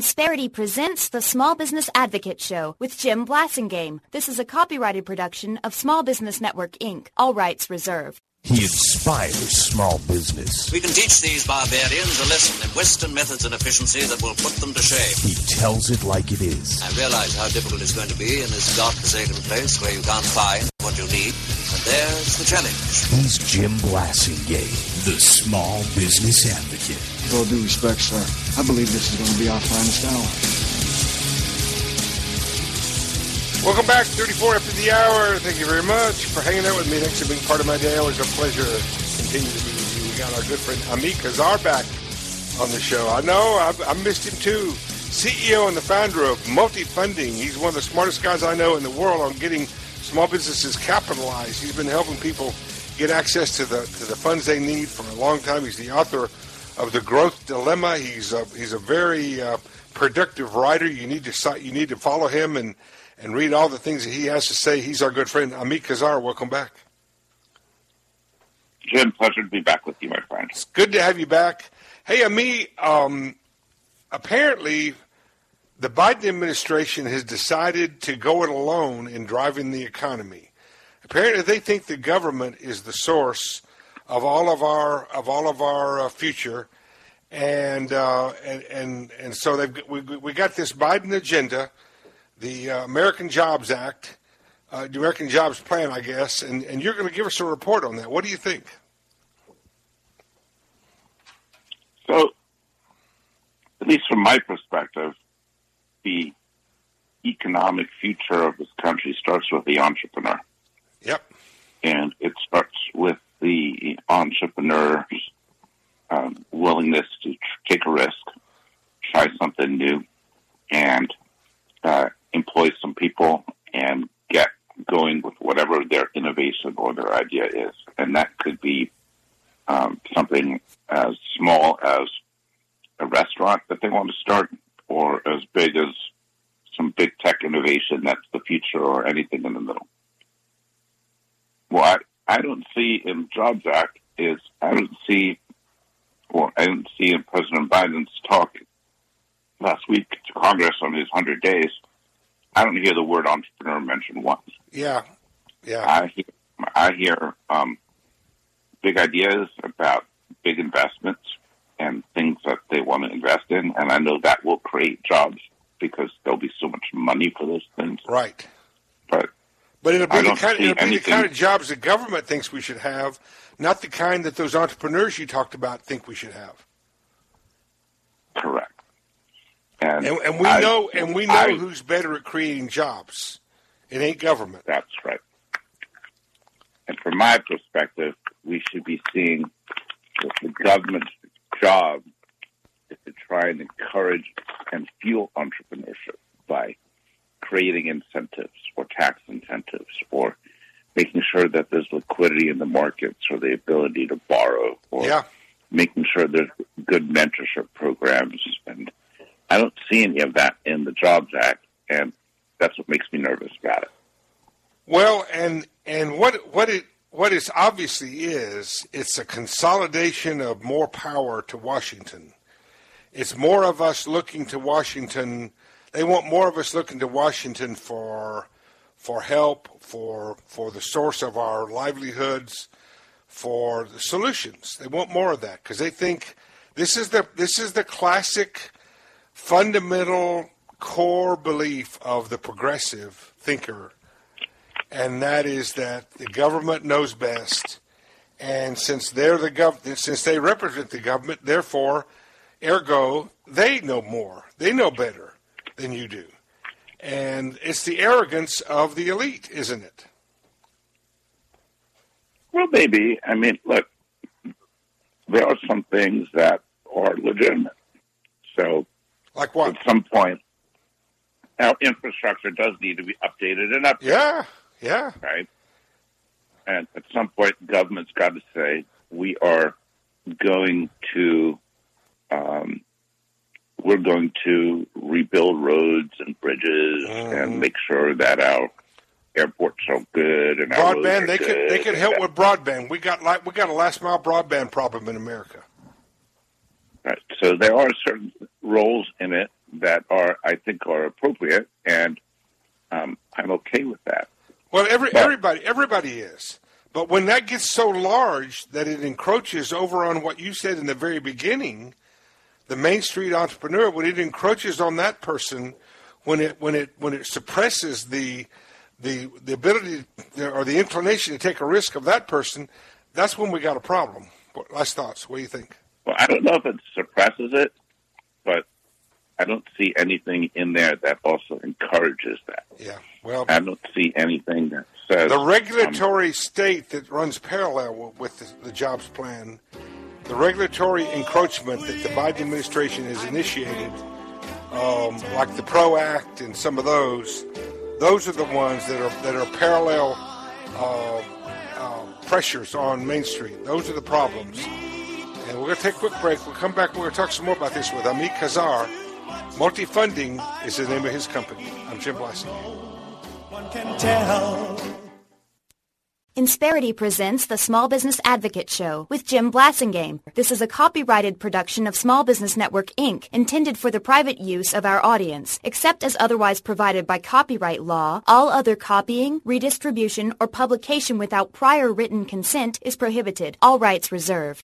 Insperity presents the Small Business Advocate Show with Jim Blasingame. This is a copyrighted production of Small Business Network, Inc., all rights reserved. He inspires small business. We can teach these barbarians a lesson in Western methods and efficiency that will put them to shame. He tells it like it is. I realize how difficult it's going to be in this godforsaken place where you can't find what you need. And there's the challenge. He's Jim Blasingame, the small business advocate. With all due respect, sir, I believe this is going to be our finest hour. Welcome back, 34 after the hour. Thank you very much for hanging out with me. Thanks for being part of my day. Always a pleasure to continue to be with you. We got our good friend Ami Kassar back on the show. I know, I, I missed him too. CEO and the founder of Multi Funding. He's one of the smartest guys I know in the world on getting small businesses capitalized. He's been helping people get access to the to the funds they need for a long time. He's the author of the Growth Dilemma. He's a, he's a very uh, productive writer. You need to you need to follow him and and read all the things that he has to say. He's our good friend Ami Kassar. Welcome back. Jim, pleasure to be back with you, my friend. It's good to have you back. Hey, Ami, um, apparently the Biden administration has decided to go it alone in driving the economy. Apparently, they think the government is the source of all of our of all of our uh, future, and, uh, and and and so they've we, we got this Biden agenda the uh, American Jobs Act, uh, the American Jobs Plan, I guess, and, and you're going to give us a report on that. What do you think? So, at least from my perspective, the economic future of this country starts with the entrepreneur. Yep. And it starts with the entrepreneur's um, willingness to tr- take a risk, try something new, and uh, employ some people and get going with whatever their innovation or their idea is. And that could be um, something as small as a restaurant that they want to start, or as big as some big tech innovation that's the future, or anything in the middle. What I don't see in Jobs Act is I don't see, or I don't see in President Biden's talk last week to Congress on his 100 days I don't hear the word entrepreneur mentioned once. Yeah, yeah. I hear, I hear um, big ideas about big investments and things that they want to invest in, and I know that will create jobs because there'll be so much money for those things. Right. But but it'll be, the kind, it'll be the kind of jobs the government thinks we should have, not the kind that those entrepreneurs you talked about think we should have. Correct. And, and, and we I, know, and we know I, who's better at creating jobs. It ain't government. That's right. And from my perspective, we should be seeing that the government's job is to try and encourage and fuel entrepreneurship by creating incentives or tax incentives or making sure that there's liquidity in the markets or the ability to borrow or yeah. making sure there's good mentorship programs I don't see any of that in the Jobs Act, and that's what makes me nervous about it. Well, and and what what it what it obviously is, it's a consolidation of more power to Washington. It's more of us looking to Washington. They want more of us looking to Washington for for help, for for the source of our livelihoods, for the solutions. They want more of that because they think this is the this is the classic fundamental core belief of the progressive thinker, and that is that the government knows best, and since they're the gov- since they represent the government, therefore, ergo, they know more, they know better than you do, and it's the arrogance of the elite, isn't it? Well, maybe. I mean, look, there are some things that are legitimate. Like what? At some point, our infrastructure does need to be updated and updated. Yeah, yeah. Right. And at some point, government's got to say we are going to um, we're going to rebuild roads and bridges mm. and make sure that our airports are good and broadband. they could they could help with broadband. We got like we got a last mile broadband problem in America. Right. So there are certain roles in it that are, I think, are appropriate, and um, I'm okay with that. Well, every, everybody everybody is. But when that gets so large that it encroaches over on what you said in the very beginning, the Main Street entrepreneur, when it encroaches on that person, when it when it when it suppresses the the the ability or the inclination to take a risk of that person, that's when we got a problem. Last thoughts. What do you think? Well, I don't know if it suppresses it, but I don't see anything in there that also encourages that. Yeah. Well, I don't see anything that says the regulatory um, state that runs parallel with the, the jobs plan, the regulatory encroachment that the Biden administration has initiated, um, like the PRO Act and some of those, those are the ones that are that are parallel uh, uh, pressures on Main Street. Those are the problems. And we're going to take a quick break. We'll come back. We're going to talk some more about this with Ami Kassar. Multifunding is the name of his company. I'm Jim Blassie. Insperity presents the Small Business Advocate Show with Jim Blasingame. This is a copyrighted production of Small Business Network, Inc., intended for the private use of our audience. Except as otherwise provided by copyright law, all other copying, redistribution, or publication without prior written consent is prohibited. All rights reserved.